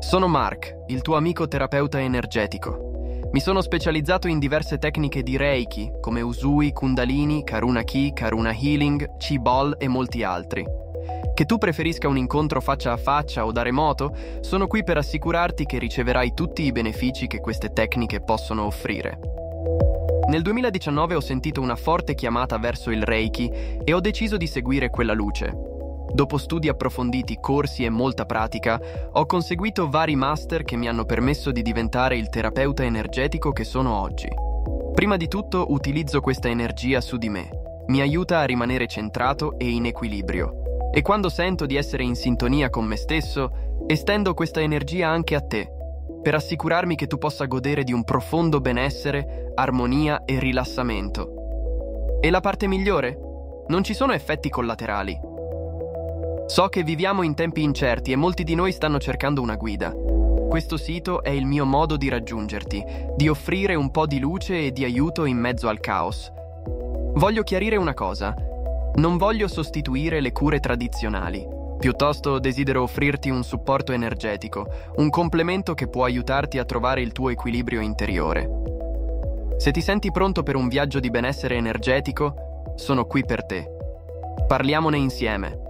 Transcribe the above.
Sono Mark, il tuo amico terapeuta energetico. Mi sono specializzato in diverse tecniche di Reiki, come Usui, Kundalini, Karuna Ki, Karuna Healing, Chi Ball e molti altri. Che tu preferisca un incontro faccia a faccia o da remoto, sono qui per assicurarti che riceverai tutti i benefici che queste tecniche possono offrire. Nel 2019 ho sentito una forte chiamata verso il Reiki e ho deciso di seguire quella luce. Dopo studi approfonditi, corsi e molta pratica, ho conseguito vari master che mi hanno permesso di diventare il terapeuta energetico che sono oggi. Prima di tutto utilizzo questa energia su di me. Mi aiuta a rimanere centrato e in equilibrio. E quando sento di essere in sintonia con me stesso, estendo questa energia anche a te, per assicurarmi che tu possa godere di un profondo benessere, armonia e rilassamento. E la parte migliore? Non ci sono effetti collaterali. So che viviamo in tempi incerti e molti di noi stanno cercando una guida. Questo sito è il mio modo di raggiungerti, di offrire un po' di luce e di aiuto in mezzo al caos. Voglio chiarire una cosa. Non voglio sostituire le cure tradizionali. Piuttosto desidero offrirti un supporto energetico, un complemento che può aiutarti a trovare il tuo equilibrio interiore. Se ti senti pronto per un viaggio di benessere energetico, sono qui per te. Parliamone insieme.